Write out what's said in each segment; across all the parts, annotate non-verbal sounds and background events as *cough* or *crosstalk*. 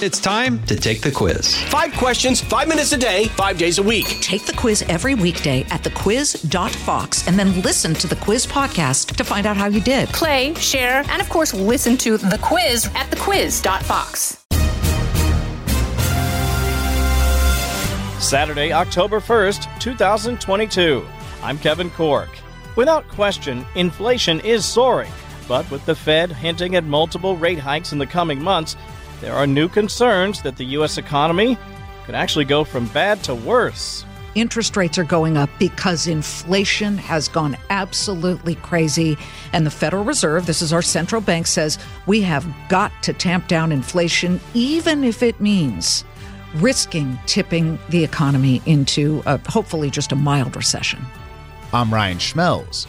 It's time to take the quiz. Five questions, five minutes a day, five days a week. Take the quiz every weekday at thequiz.fox and then listen to the quiz podcast to find out how you did. Play, share, and of course, listen to the quiz at thequiz.fox. Saturday, October 1st, 2022. I'm Kevin Corke. Without question, inflation is soaring, but with the Fed hinting at multiple rate hikes in the coming months, there are new concerns that the U.S. economy could actually go from bad to worse. Interest rates are going up because inflation has gone absolutely crazy. And the Federal Reserve, this is our central bank, says we have got to tamp down inflation, even if it means risking tipping the economy into a, hopefully just a mild recession. I'm Ryan Schmelz.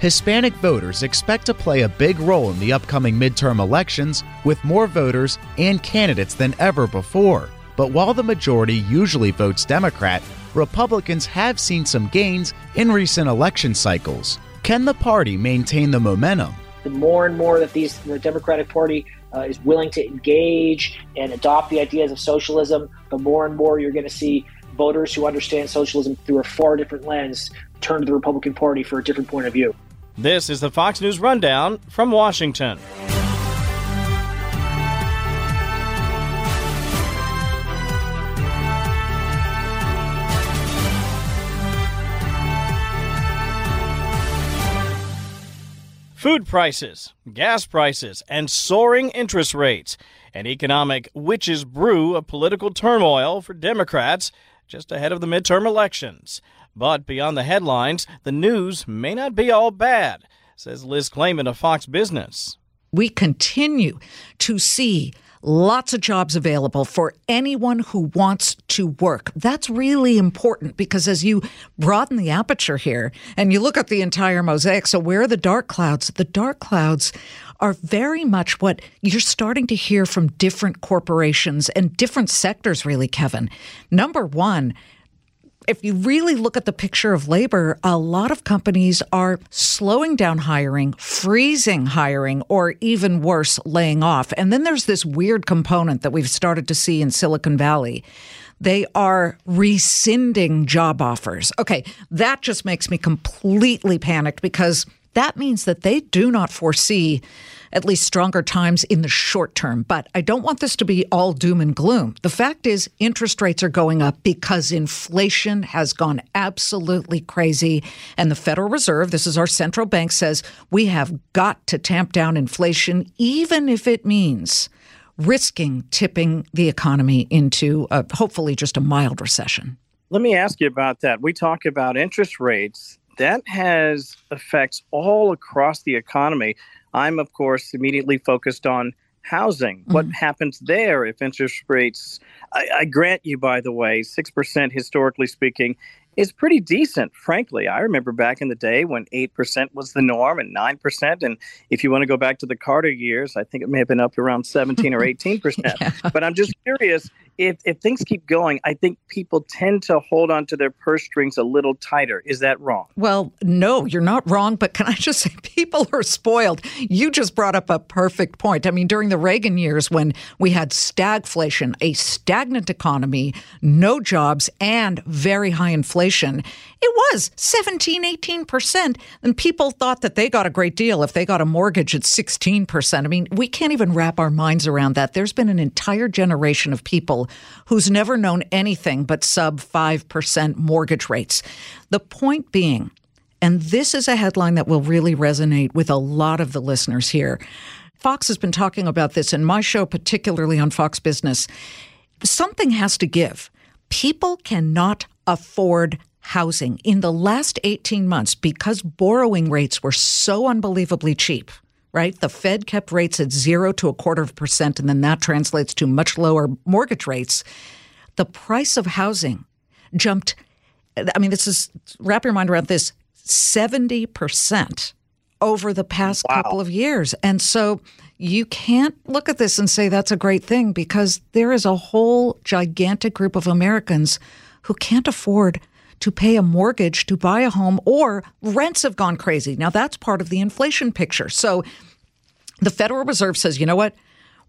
Hispanic voters expect to play a big role in the upcoming midterm elections with more voters and candidates than ever before. But while the majority usually votes Democrat, Republicans have seen some gains in recent election cycles. Can the party maintain the momentum? The more and more that these the Democratic Party uh, is willing to engage and adopt the ideas of socialism, the more and more you're going to see voters who understand socialism through a far different lens turn to the Republican Party for a different point of view. This is the Fox News Rundown from Washington. Food prices, gas prices, and soaring interest rates. An economic witch's brew of political turmoil for Democrats just ahead of the midterm elections. But beyond the headlines, the news may not be all bad, says Liz Claman of Fox Business. We continue to see lots of jobs available for anyone who wants to work. That's really important because as you broaden the aperture here and you look at the entire mosaic, so where are the dark clouds? The dark clouds are very much what you're starting to hear from different corporations and different sectors, really, Kevin. Number one, if you really look at the picture of labor, a lot of companies are slowing down hiring, freezing hiring, or even worse, laying off. And then there's this weird component that we've started to see in Silicon Valley. They are rescinding job offers. Okay, that just makes me completely panicked because that means that they do not foresee at least stronger times in the short term. But I don't want this to be all doom and gloom. The fact is, interest rates are going up because inflation has gone absolutely crazy. And the Federal Reserve, this is our central bank, says we have got to tamp down inflation, even if it means risking tipping the economy into a, hopefully just a mild recession. Let me ask you about that. We talk about interest rates. That has effects all across the economy. I'm, of course, immediately focused on housing. Mm-hmm. What happens there if interest rates, I, I grant you, by the way, 6% historically speaking, is pretty decent, frankly. I remember back in the day when 8% was the norm and 9%. And if you want to go back to the Carter years, I think it may have been up around 17 or 18%. *laughs* yeah. *laughs* But I'm just curious if, if things keep going, I think people tend to hold on to their purse strings a little tighter. Is that wrong? Well, no, you're not wrong. But can I just say, *laughs* people are spoiled. You just brought up a perfect point. I mean, during the Reagan years when we had stagflation, a stagnant economy, no jobs, and very high inflation, it was 17, 18%. And people thought that they got a great deal if they got a mortgage at 16%. I mean, we can't even wrap our minds around that. There's been an entire generation of people who's never known anything but sub 5% mortgage rates. The point being, and this is a headline that will really resonate with a lot of the listeners here. Fox has been talking about this in my show, particularly on Fox Business. Something has to give. People cannot afford housing in the last 18 months because borrowing rates were so unbelievably cheap right? The Fed kept rates at zero to a quarter of a percent, and then that translates to much lower mortgage rates. The price of housing jumped. I mean, this is wrap your mind around this 70% over the past wow. couple of years. And so you can't look at this and say that's a great thing because there is a whole gigantic group of Americans who can't afford to pay a mortgage to buy a home, or rents have gone crazy. Now, that's part of the inflation picture. So the Federal Reserve says, you know what?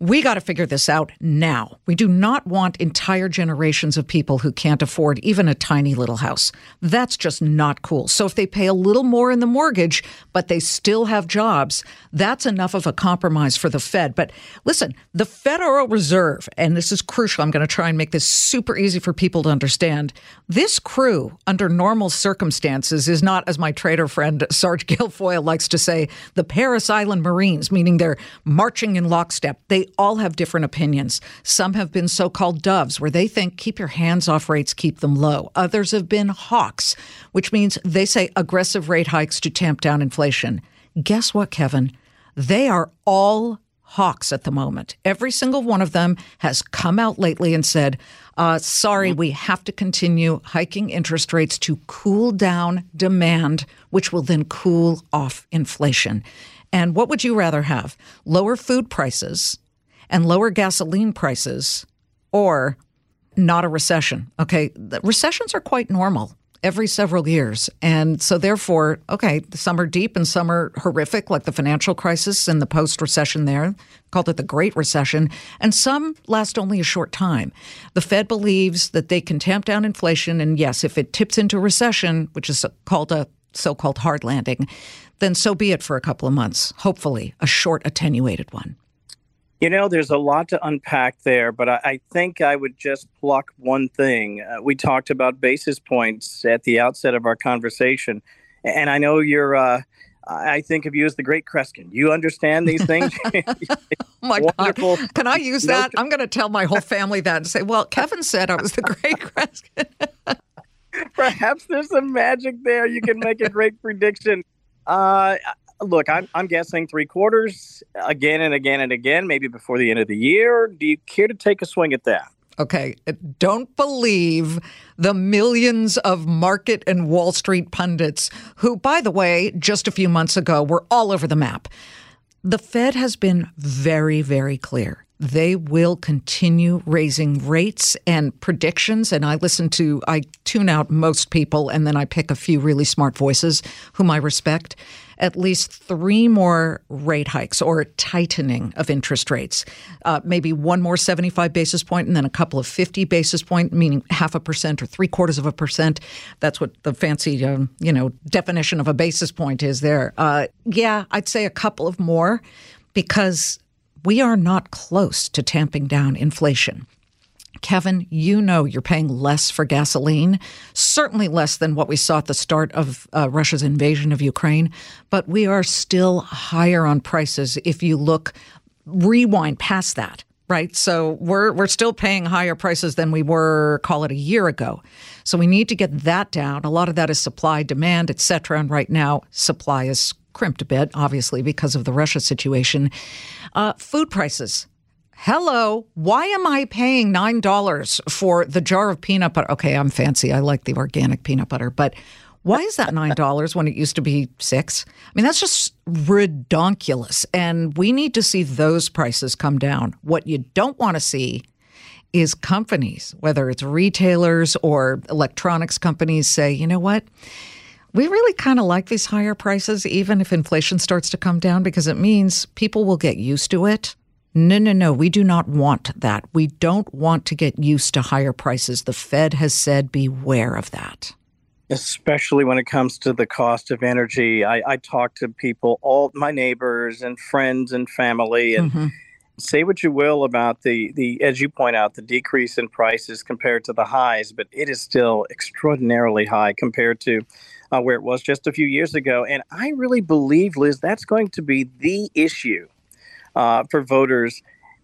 We got to figure this out now. We do not want entire generations of people who can't afford even a tiny little house. That's just not cool. So if they pay a little more in the mortgage, but they still have jobs, that's enough of a compromise for the Fed. But listen, the Federal Reserve, and this is crucial, I'm going to try and make this super easy for people to understand. This crew, under normal circumstances, is not, as my trader friend Sarge Guilfoyle likes to say, the Parris Island Marines, meaning they're marching in lockstep. They all have different opinions. Some have been so called doves, where they think keep your hands off rates, keep them low. Others have been hawks, which means they say aggressive rate hikes to tamp down inflation. Guess what, Kevin? They are all hawks at the moment. Every single one of them has come out lately and said, uh, sorry, we have to continue hiking interest rates to cool down demand, which will then cool off inflation. And what would you rather have? Lower food prices and lower gasoline prices or not a recession? Okay, the recessions are quite normal every several years. And so, therefore, okay, some are deep and some are horrific, like the financial crisis and the post recession there, called it the Great Recession, and some last only a short time. The Fed believes that they can tamp down inflation. And yes, if it tips into recession, which is called a so called hard landing, then so be it for a couple of months, hopefully a short, attenuated one. You know, there's a lot to unpack there, but I, I think I would just pluck one thing. Uh, we talked about basis points at the outset of our conversation, and I know you're. Uh, I think of you as the great Kreskin. You understand these things. *laughs* *laughs* oh my Wonderful. God. Can I use that? I'm going to tell my whole family that and say, well, Kevin said I was the great *laughs* Kreskin. Perhaps there's some magic there. You can make a great prediction. Uh, look, I'm, I'm guessing three quarters again and again and again, maybe before the end of the year. Do you care to take a swing at that? Okay. Uh, don't believe the millions of market and Wall Street pundits who, by the way, just a few months ago were all over the map. The Fed has been very, very clear they will continue raising rates and predictions. And I listen to, I tune out most people and then I pick a few really smart voices whom I respect. At least three more rate hikes or tightening of interest rates. Uh, maybe one more 75 basis point and then a couple of 50 basis point, meaning half a percent or three quarters of a percent. That's what the fancy, uh, you know, definition of a basis point is there. Uh, yeah, I'd say a couple of more because we are not close to tamping down inflation. Kevin, you know you're paying less for gasoline, certainly less than what we saw at the start of uh, Russia's invasion of Ukraine, but we are still higher on prices if you look rewind past that, right? So we're we're still paying higher prices than we were call it a year ago. So we need to get that down. A lot of that is supply, demand, et cetera, and right now supply is crimped a bit, obviously because of the Russia situation. Uh, food prices. Hello, why am I paying $9 for the jar of peanut butter? Okay, I'm fancy. I like the organic peanut butter, but why is that $9 when it used to be 6? I mean, that's just redonkulous and we need to see those prices come down. What you don't want to see is companies, whether it's retailers or electronics companies say, "You know what? we really kind of like these higher prices, even if inflation starts to come down, because it means people will get used to it. No, no, no. We do not want that. We don't want to get used to higher prices. The Fed has said beware of that. Especially when it comes to the cost of energy. I, I talk to people, all my neighbors and friends and family, and mm-hmm. say what you will about the, the, as you point out, the decrease in prices compared to the highs, but it is still extraordinarily high compared to uh, where it was just a few years ago. And I really believe, Liz, that's going to be the issue uh, for voters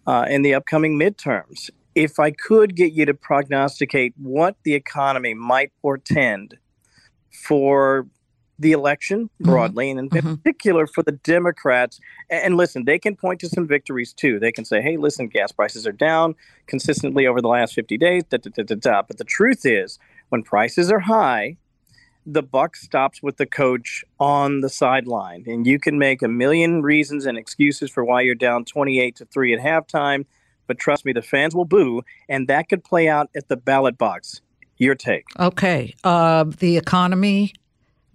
uh, in the upcoming midterms. If I could get you to prognosticate what the economy might portend for the election mm-hmm. broadly, mm-hmm. and in mm-hmm. particular for the Democrats. And listen, they can point to some victories too. They can say, hey, listen, gas prices are down consistently over the last 50 days. Da, da, da, but the truth is, when prices are high, the buck stops with the coach on the sideline. And you can make a million reasons and excuses for why you're down 28 to 3 at halftime, but trust me, the fans will boo, and that could play out at the ballot box. Your take. Okay. Uh, the economy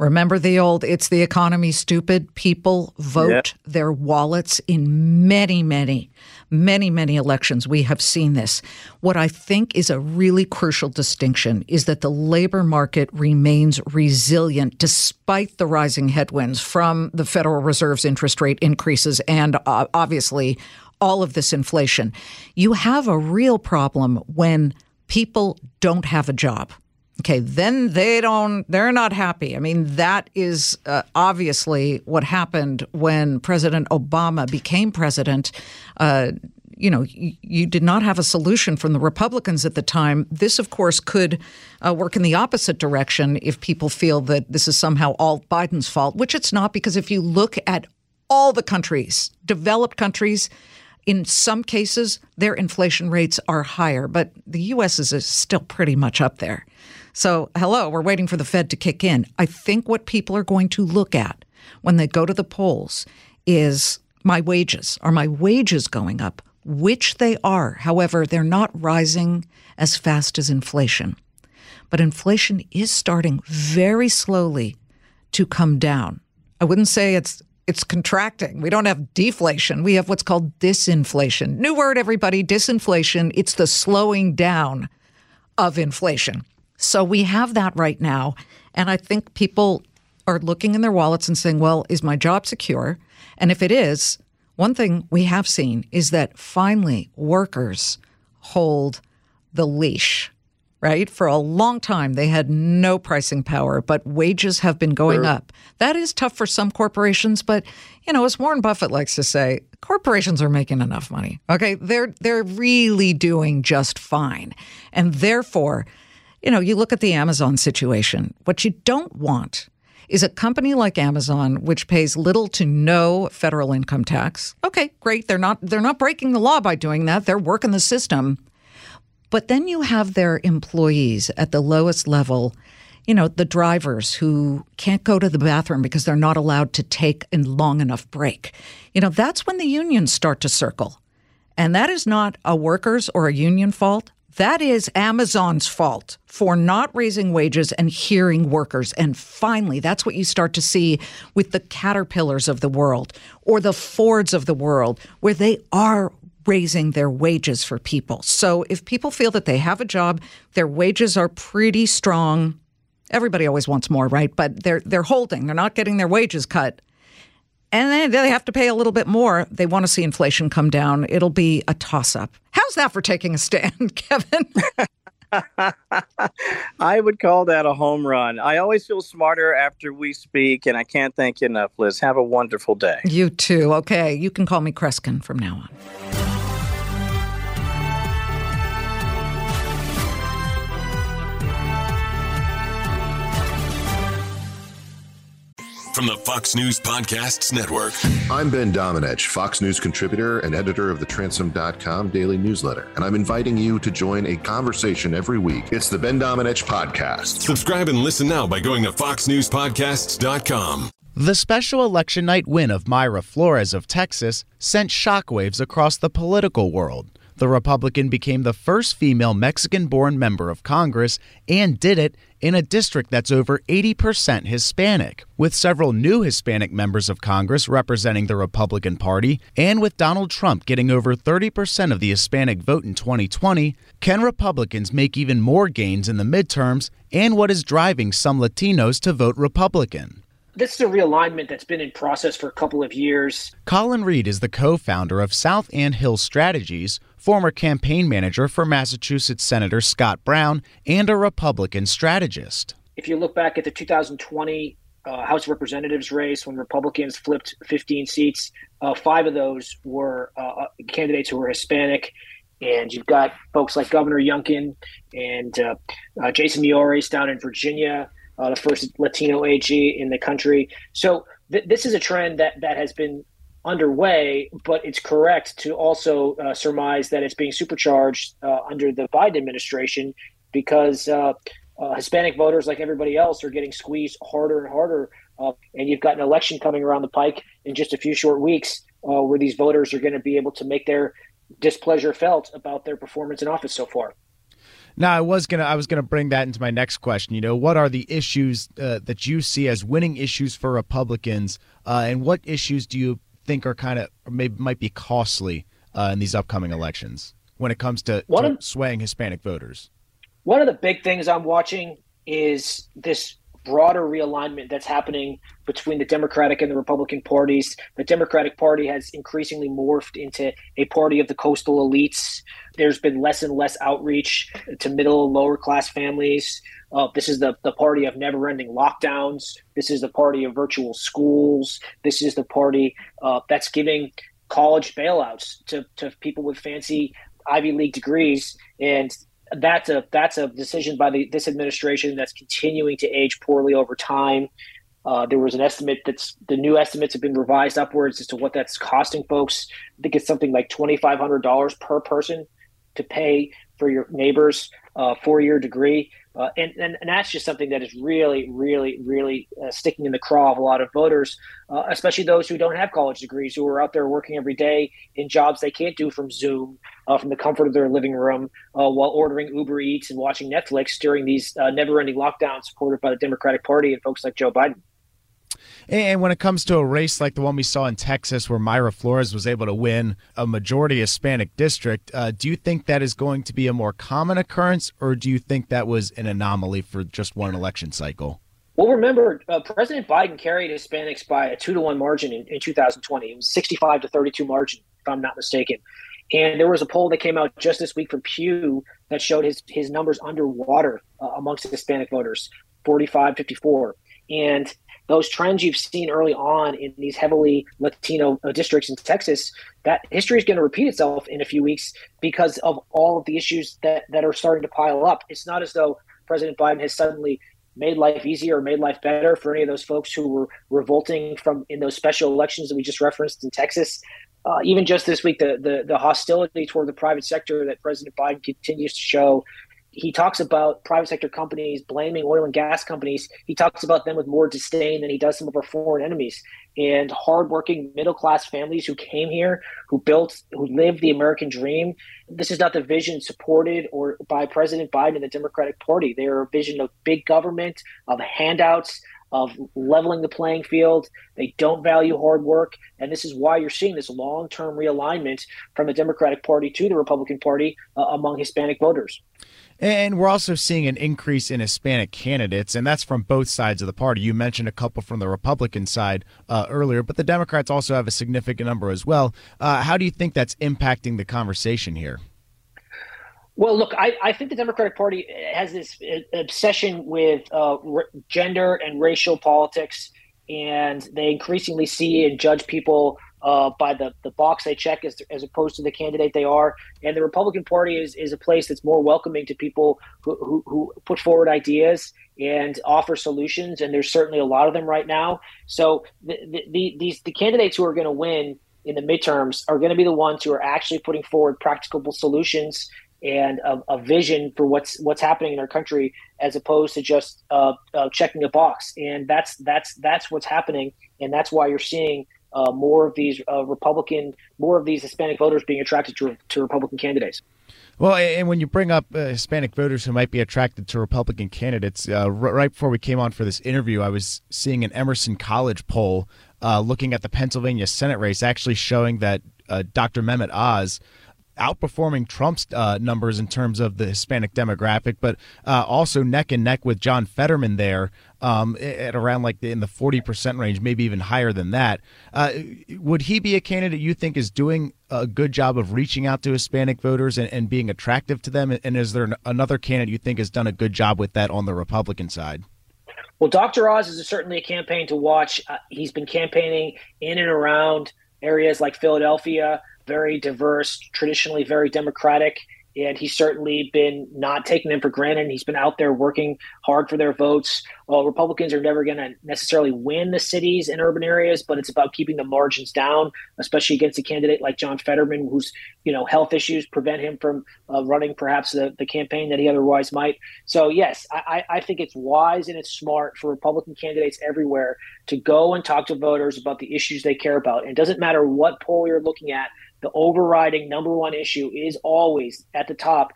Remember the old, it's the economy, stupid. People vote yep. their wallets in many, many, many, many elections. We have seen this. What I think is a really crucial distinction is that the labor market remains resilient despite the rising headwinds from the Federal Reserve's interest rate increases and uh, obviously all of this inflation. You have a real problem when people don't have a job. Okay, then they don't, they're not happy. I mean, that is uh, obviously what happened when President Obama became president. Uh, you know, you, you, did not have a solution from the Republicans at the time. This, of course, could uh, work in the opposite direction if people feel that this is somehow all Biden's fault, which it's not, because if you look at all the countries, developed countries, in some cases, their inflation rates are higher, but the U.S. is still pretty much up there. So, hello, we're waiting for the Fed to kick in. I think what people are going to look at when they go to the polls is my wages. Are my wages going up? Which they are. However, they're not rising as fast as inflation. But inflation is starting very slowly to come down. I wouldn't say it's it's contracting. We don't have deflation. We have what's called disinflation. New word, everybody disinflation. It's the slowing down of inflation. So we have that right now. And I think people are looking in their wallets and saying, well, is my job secure? And if it is, one thing we have seen is that finally workers hold the leash, right? For a long time, they had no pricing power, but wages have been going sure. up. That is tough for some corporations, but you know, as Warren Buffett likes to say, corporations are making enough money. Okay, they're they're really doing just fine, and therefore you know, you look at the Amazon situation. What you don't want is a company like Amazon which pays little to no federal income tax. Okay, great. They're not they're not breaking the law by doing that. They're working the system. But then you have their employees at the lowest level, you know, the drivers who can't go to the bathroom because they're not allowed to take a long enough break. You know, that's when the unions start to circle. And that is not a workers or a union fault. That is Amazon's fault for not raising wages and hearing workers. And finally, that's what you start to see with the Caterpillars of the world or the Fords of the world, where they are raising their wages for people. So if people feel that they have a job, their wages are pretty strong. Everybody always wants more, right? But they're they're holding. They're not getting their wages cut and then they have to pay a little bit more. They want to see inflation come down. It'll be a toss up. How's that for taking a stand, *laughs* Kevin? I would call that a home run. I always feel smarter after we speak, and I can't thank you enough, Liz. Have a wonderful day. You too. Okay. You can call me Kreskin from now on. From the Fox News Podcasts Network. I'm Ben Domenech, Fox News contributor and editor of the Transom.com daily newsletter, and I'm inviting you to join a conversation every week. It's the Ben Domenech Podcast. Subscribe and listen now by going to FoxNewsPodcasts.com. The special election night win of Mayra Flores of Texas sent shockwaves across the political world. The Republican became the first female Mexican born member of Congress and did it in a district that's over 80% Hispanic, with several new Hispanic members of Congress representing the Republican Party, and with Donald Trump getting over 30% of the Hispanic vote in 2020, can Republicans make even more gains in the midterms and what is driving some Latinos to vote Republican? This is a realignment that's been in process for a couple of years. Colin Reed is the co founder of South Mountain Strategies, former campaign manager for Massachusetts Senator Scott Brown, and a Republican strategist. If you look back at the 2020 uh, House of Representatives race when Republicans flipped 15 seats, uh, five of those were uh, uh candidates who were Hispanic. And you've got folks like Governor Youngkin and uh, uh, Jason Miyares down in Virginia the first Latino AG in the country. So th- this is a trend that that has been underway, but it's correct to also uh, surmise that it's being supercharged uh, under the Biden administration because uh, uh, Hispanic voters, like everybody else, are getting squeezed harder and harder. Uh, and you've got an election coming around the pike in just a few short weeks where these voters are going to be able to make their displeasure felt about their performance in office so far. Now, I was gonna I was gonna bring that into my next question. You know, what are the issues uh, that you see as winning issues for Republicans, uh, and what issues do you think are kind of maybe might be costly uh, in these upcoming elections when it comes to, to of, swaying Hispanic voters? One of the big things I'm watching is this broader realignment that's happening between the Democratic and the Republican parties. The Democratic Party has increasingly morphed into a party of the coastal elites. There's been less and less outreach to middle and lower class families. Uh, this is the, the party of never ending lockdowns. This is the party of virtual schools. This is the party uh, that's giving college bailouts to, to people with fancy Ivy League degrees. And that's a that's a decision by the, this administration that's continuing to age poorly over time. Uh, there was an estimate that's the new estimates have been revised upwards as to what that's costing folks. I think it's something like twenty five hundred dollars per person to pay for your neighbor's uh, four year degree. Uh, and, and, and that's just something that is really, really, really uh, sticking in the craw of a lot of voters, uh, especially those who don't have college degrees, who are out there working every day in jobs they can't do from Zoom, uh, from the comfort of their living room, uh, while ordering Uber Eats and watching Netflix during these uh, never ending lockdowns supported by the Democratic Party and folks like Joe Biden. And when it comes to a race like the one we saw in Texas, where Mayra Flores was able to win a majority Hispanic district, uh, do you think that is going to be a more common occurrence, or do you think that was an anomaly for just one election cycle? Well, remember, uh, President Biden carried Hispanics by a two to one margin in, in 2020. It was 65 to 32 margin, if I'm not mistaken. And there was a poll that came out just this week from Pew that showed his his numbers underwater uh, amongst Hispanic voters, 45 54. And those trends you've seen early on in these heavily Latino uh, districts in Texas, that history is going to repeat itself in a few weeks because of all of the issues that, that are starting to pile up. It's not as though President Biden has suddenly made life easier or made life better for any of those folks who were revolting from in those special elections that we just referenced in Texas. Uh, even just this week, the, the the hostility toward the private sector that President Biden continues to show he talks about private sector companies blaming oil and gas companies. He talks about them with more disdain than he does some of our foreign enemies. And hardworking middle class families who came here, who built, who lived the American dream. This is not the vision supported or by President Biden and the Democratic Party. They are a vision of big government, of handouts, of leveling the playing field. They don't value hard work. And this is why you're seeing this long term realignment from the Democratic Party to the Republican Party uh, among Hispanic voters. And we're also seeing an increase in Hispanic candidates, and that's from both sides of the party. You mentioned a couple from the Republican side uh, earlier, but the Democrats also have a significant number as well. Uh, how do you think that's impacting the conversation here? Well, look, I, I think the Democratic Party has this obsession with uh, gender and racial politics, and they increasingly see and judge people uh, by the, the box they check as, as opposed to the candidate they are. And the Republican Party is, is a place that's more welcoming to people who, who, who put forward ideas and offer solutions. And there's certainly a lot of them right now. So the, the, the these the candidates who are going to win in the midterms are going to be the ones who are actually putting forward practicable solutions and a, a, vision for what's what's happening in our country, as opposed to just uh, uh, checking a box. And that's that's that's what's happening, and that's why you're seeing uh, more of these uh, Republican, more of these Hispanic voters being attracted to, to Republican candidates. Well, and when you bring up uh, Hispanic voters who might be attracted to Republican candidates, uh, right before we came on for this interview, I was seeing an Emerson College poll uh, looking at the Pennsylvania Senate race, actually showing that uh, Dr. Mehmet Oz outperforming Trump's uh, numbers in terms of the Hispanic demographic, but uh, also neck and neck with John Fetterman there um, at around like the, in the 40% range, maybe even higher than that. Uh, would he be a candidate you think is doing a good job of reaching out to Hispanic voters and, and being attractive to them? And is there another candidate you think has done a good job with that on the Republican side? Well, Dr. Oz is certainly a campaign to watch. Uh, he's been campaigning in and around areas like Philadelphia, very diverse, traditionally very democratic, and he's certainly been not taking them for granted. He's been out there working hard for their votes. Well, Republicans are never going to necessarily win the cities and urban areas, but it's about keeping the margins down, especially against a candidate like John Fetterman, whose you know health issues prevent him from uh, running perhaps the, the campaign that he otherwise might. So yes, I, I think it's wise and it's smart for Republican candidates everywhere to go and talk to voters about the issues they care about. And it doesn't matter what poll you're looking at the overriding number one issue is always at the top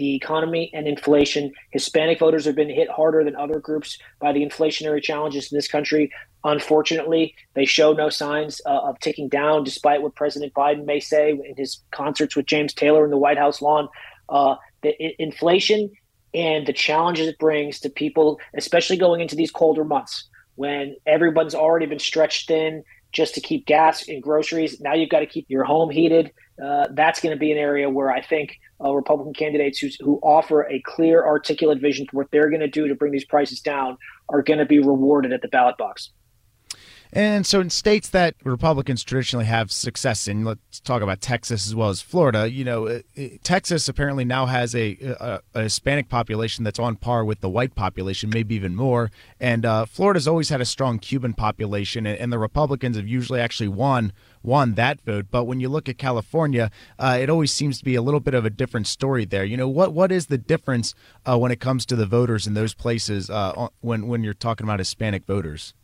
the economy and inflation. Hispanic voters have been hit harder than other groups by the inflationary challenges in this country. Unfortunately, they show no signs uh, of ticking down, despite what President Biden may say in his concerts with James Taylor in the White House lawn. Uh, the I- inflation and the challenges it brings to people, especially going into these colder months when everyone's already been stretched thin just to keep gas and groceries. Now you've got to keep your home heated. Uh, that's going to be an area where I think uh, Republican candidates who, who offer a clear, articulate vision for what they're going to do to bring these prices down are going to be rewarded at the ballot box. And so, in states that Republicans traditionally have success in, let's talk about Texas as well as Florida. You know, Texas apparently now has a, a, a Hispanic population that's on par with the white population, maybe even more. And uh, Florida's always had a strong Cuban population, and, and, the Republicans have usually actually won won that vote. But when you look at California, uh, it always seems to be a little bit of a different story there. You know, what what is the difference uh, when it comes to the voters in those places uh, when when you're talking about Hispanic voters?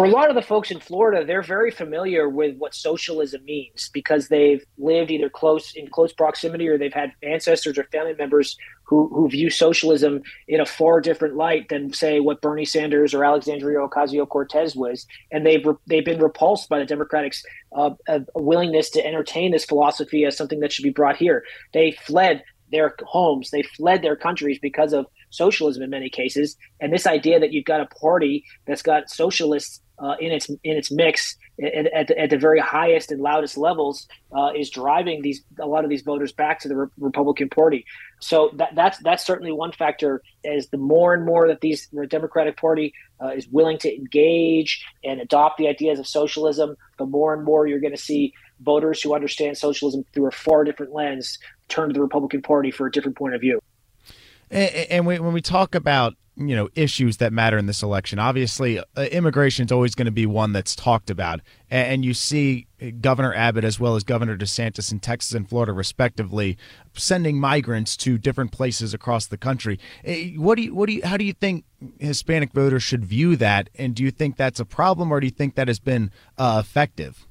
For a lot of the folks in Florida, they're very familiar with what socialism means because they've lived either close in close proximity or they've had ancestors or family members who, who view socialism in a far different light than say what Bernie Sanders or Alexandria Ocasio Cortez was, and they've they've been repulsed by the Democrats' uh, willingness to entertain this philosophy as something that should be brought here. They fled their homes, they fled their countries because of socialism in many cases, and this idea that you've got a party that's got socialists uh, in its in its mix at, at, the, at, the, very highest and loudest levels uh, is driving these a lot of these voters back to the Re- Republican Party. So that, that's that's certainly one factor. As the more and more that these the Democratic Party uh, is willing to engage and adopt the ideas of socialism, the more and more you're going to see voters who understand socialism through a far different lens turn to the Republican Party for a different point of view. And, and when we talk about you know issues that matter in this election. Obviously, uh, immigration is always going to be one that's talked about, and, and, you see Governor Abbott as well as Governor DeSantis in Texas and Florida, respectively, sending migrants to different places across the country. Eh, what do you, what do you, how do you think Hispanic voters should view that, and do you think that's a problem, or do you think that has been uh, effective?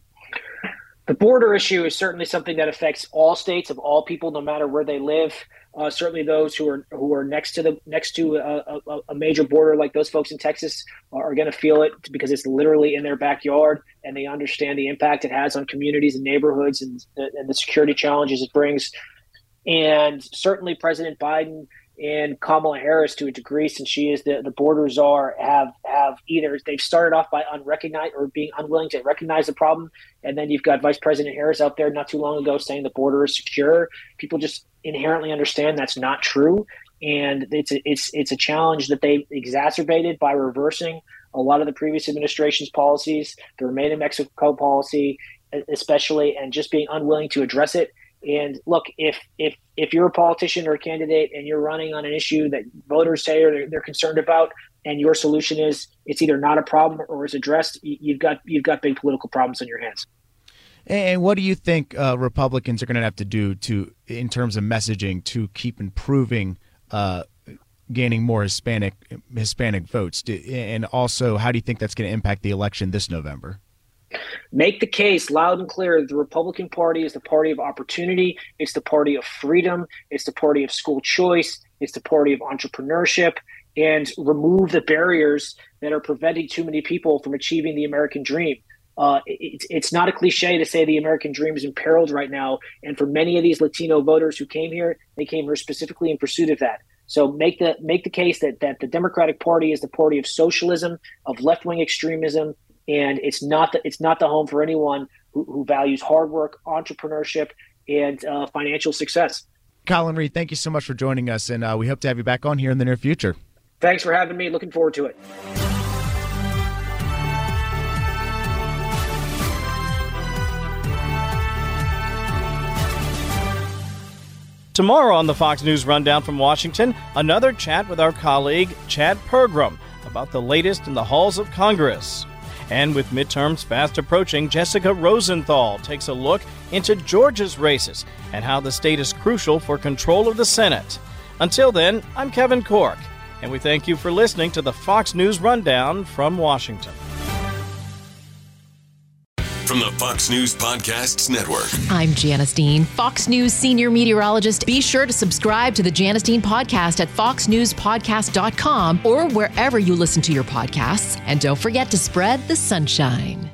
The border issue is certainly something that affects all states of all people, no matter where they live. Uh, certainly, those who are who are next to the next to a, a, a major border, like those folks in Texas, are, are going to feel it because it's literally in their backyard, and they understand the impact it has on communities and neighborhoods, and, and the security challenges it brings. And certainly, President Biden and Kamala Harris, to a degree, since she is the, the border czar, have have either they've started off by unrecognized or being unwilling to recognize the problem, and then you've got Vice President Harris out there not too long ago saying the border is secure. People just inherently understand that's not true, and it's a, it's it's a challenge that they exacerbated by reversing a lot of the previous administration's policies, the Remain in Mexico policy, especially, and just being unwilling to address it and look, if if if you're a politician or a candidate and you're running on an issue that voters say or they're, they're concerned about, and your solution is it's either not a problem or is addressed, you've got you've got big political problems on your hands. And what do you think uh, Republicans are going to have to do to, in terms of messaging, to keep improving, uh, gaining more Hispanic Hispanic votes? And also, how do you think that's going to impact the election this November? Make the case loud and clear the Republican Party is the party of opportunity, it's the party of freedom, it's the party of school choice, it's the party of entrepreneurship, and remove the barriers that are preventing too many people from achieving the American dream. Uh, it, it's not a cliche to say the American dream is imperiled right now. And for many of these Latino voters who came here, they came here specifically in pursuit of that. So make the make the case that that the Democratic Party is the party of socialism, of left wing extremism, and it's not the, it's not the home for anyone who, who values hard work, entrepreneurship, and uh, financial success. Colin Reed, thank you so much for joining us, and uh, we hope to have you back on here in the near future. Thanks for having me. Looking forward to it. Tomorrow on the Fox News Rundown from Washington, another chat with our colleague Chad Pergram about the latest in the halls of Congress. And with midterms fast approaching, Jessica Rosenthal takes a look into Georgia's races and how the state is crucial for control of the Senate. Until then, I'm Kevin Corke, and we thank you for listening to the Fox News Rundown from Washington. from the Fox News Podcasts Network. I'm Janice Dean, Fox News senior meteorologist. Be sure to subscribe to the Janice Dean podcast at foxnewspodcast.com or wherever you listen to your podcasts. And don't forget to spread the sunshine.